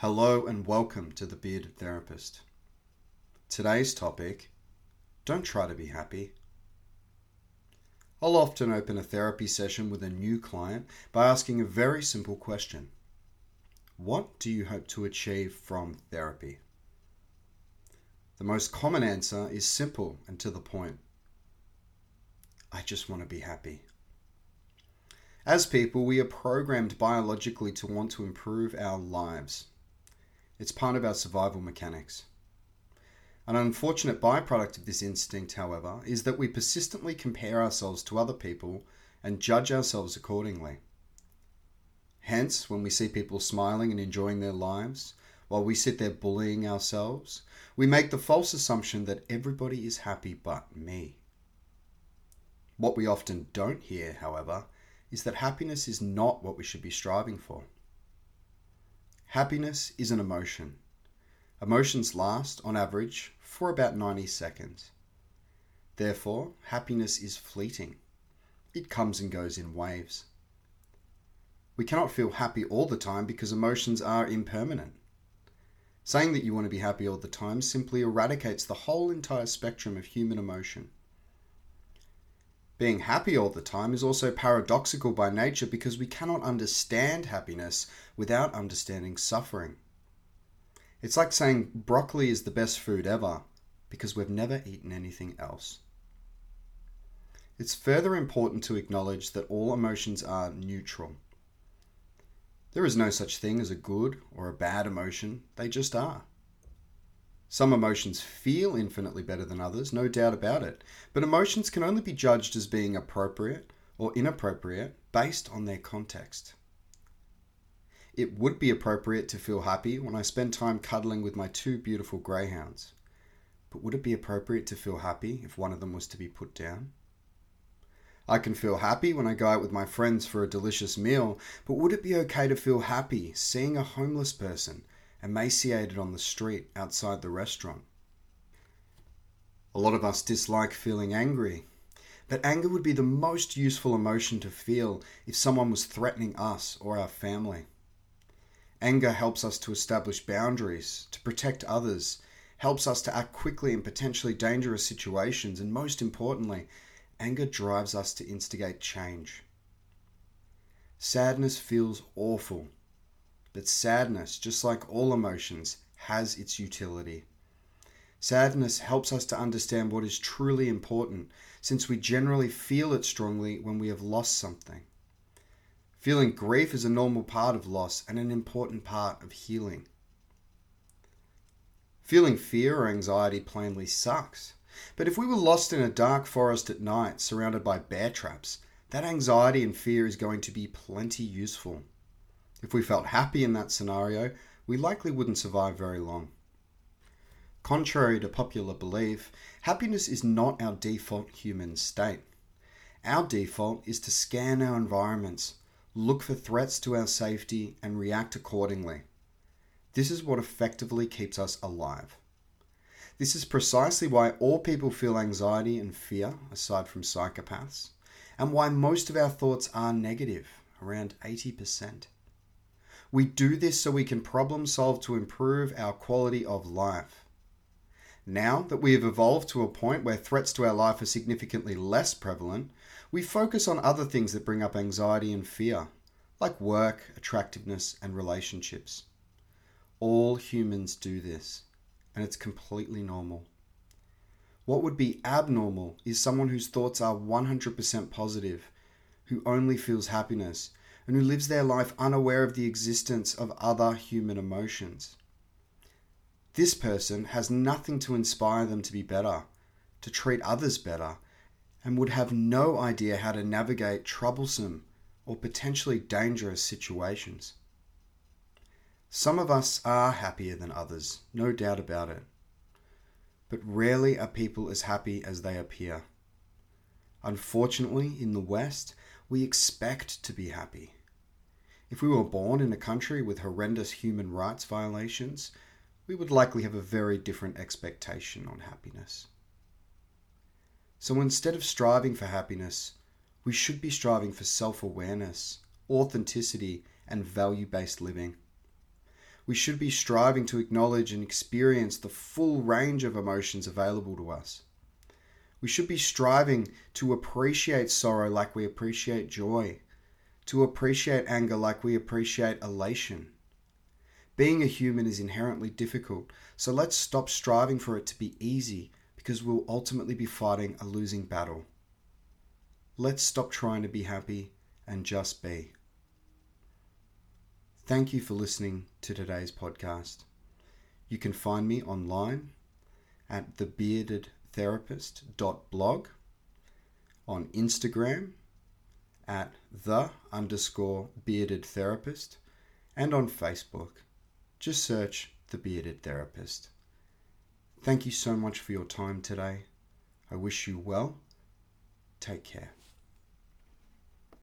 Hello and welcome to the Bearded Therapist. Today's topic Don't try to be happy. I'll often open a therapy session with a new client by asking a very simple question What do you hope to achieve from therapy? The most common answer is simple and to the point I just want to be happy. As people, we are programmed biologically to want to improve our lives. It's part of our survival mechanics. An unfortunate byproduct of this instinct, however, is that we persistently compare ourselves to other people and judge ourselves accordingly. Hence, when we see people smiling and enjoying their lives, while we sit there bullying ourselves, we make the false assumption that everybody is happy but me. What we often don't hear, however, is that happiness is not what we should be striving for. Happiness is an emotion. Emotions last, on average, for about 90 seconds. Therefore, happiness is fleeting. It comes and goes in waves. We cannot feel happy all the time because emotions are impermanent. Saying that you want to be happy all the time simply eradicates the whole entire spectrum of human emotion. Being happy all the time is also paradoxical by nature because we cannot understand happiness without understanding suffering. It's like saying broccoli is the best food ever because we've never eaten anything else. It's further important to acknowledge that all emotions are neutral. There is no such thing as a good or a bad emotion, they just are. Some emotions feel infinitely better than others, no doubt about it, but emotions can only be judged as being appropriate or inappropriate based on their context. It would be appropriate to feel happy when I spend time cuddling with my two beautiful greyhounds. But would it be appropriate to feel happy if one of them was to be put down? I can feel happy when I go out with my friends for a delicious meal, but would it be okay to feel happy seeing a homeless person emaciated on the street outside the restaurant. A lot of us dislike feeling angry, but anger would be the most useful emotion to feel if someone was threatening us or our family. Anger helps us to establish boundaries, to protect others, helps us to act quickly in potentially dangerous situations, and most importantly, anger drives us to instigate change. Sadness feels awful but sadness, just like all emotions, has its utility. Sadness helps us to understand what is truly important, since we generally feel it strongly when we have lost something. Feeling grief is a normal part of loss and an important part of healing. Feeling fear or anxiety plainly sucks. But if we were lost in a dark forest at night, surrounded by bear traps, that anxiety and fear is going to be plenty useful. If we felt happy in that scenario, we likely wouldn't survive very long. Contrary to popular belief, happiness is not our default human state. Our default is to scan our environments, look for threats to our safety, and react accordingly. This is what effectively keeps us alive. This is precisely why all people feel anxiety and fear, aside from psychopaths, and why most of our thoughts are negative, around 80%. We do this so we can problem solve to improve our quality of life. Now that we have evolved to a point where threats to our life are significantly less prevalent, we focus on other things that bring up anxiety and fear, like work, attractiveness, and relationships. All humans do this, and it's completely normal. What would be abnormal is someone whose thoughts are 100% positive, who only feels happiness, and who lives their life unaware of the existence of other human emotions. This person has nothing to inspire them to be better, to treat others better, and would have no idea how to navigate troublesome or potentially dangerous situations. Some of us are happier than others, no doubt about it. But rarely are people as happy as they appear. Unfortunately, in the West, we expect to be happy. If we were born in a country with horrendous human rights violations, we would likely have a very different expectation on happiness. So instead of striving for happiness, we should be striving for self awareness, authenticity, and value based living. We should be striving to acknowledge and experience the full range of emotions available to us. We should be striving to appreciate sorrow like we appreciate joy, to appreciate anger like we appreciate elation. Being a human is inherently difficult, so let's stop striving for it to be easy because we'll ultimately be fighting a losing battle. Let's stop trying to be happy and just be. Thank you for listening to today's podcast. You can find me online at thebeardedtherapist.blog, on Instagram at the underscore bearded therapist, and on Facebook. Just search The Bearded Therapist. Thank you so much for your time today. I wish you well. Take care.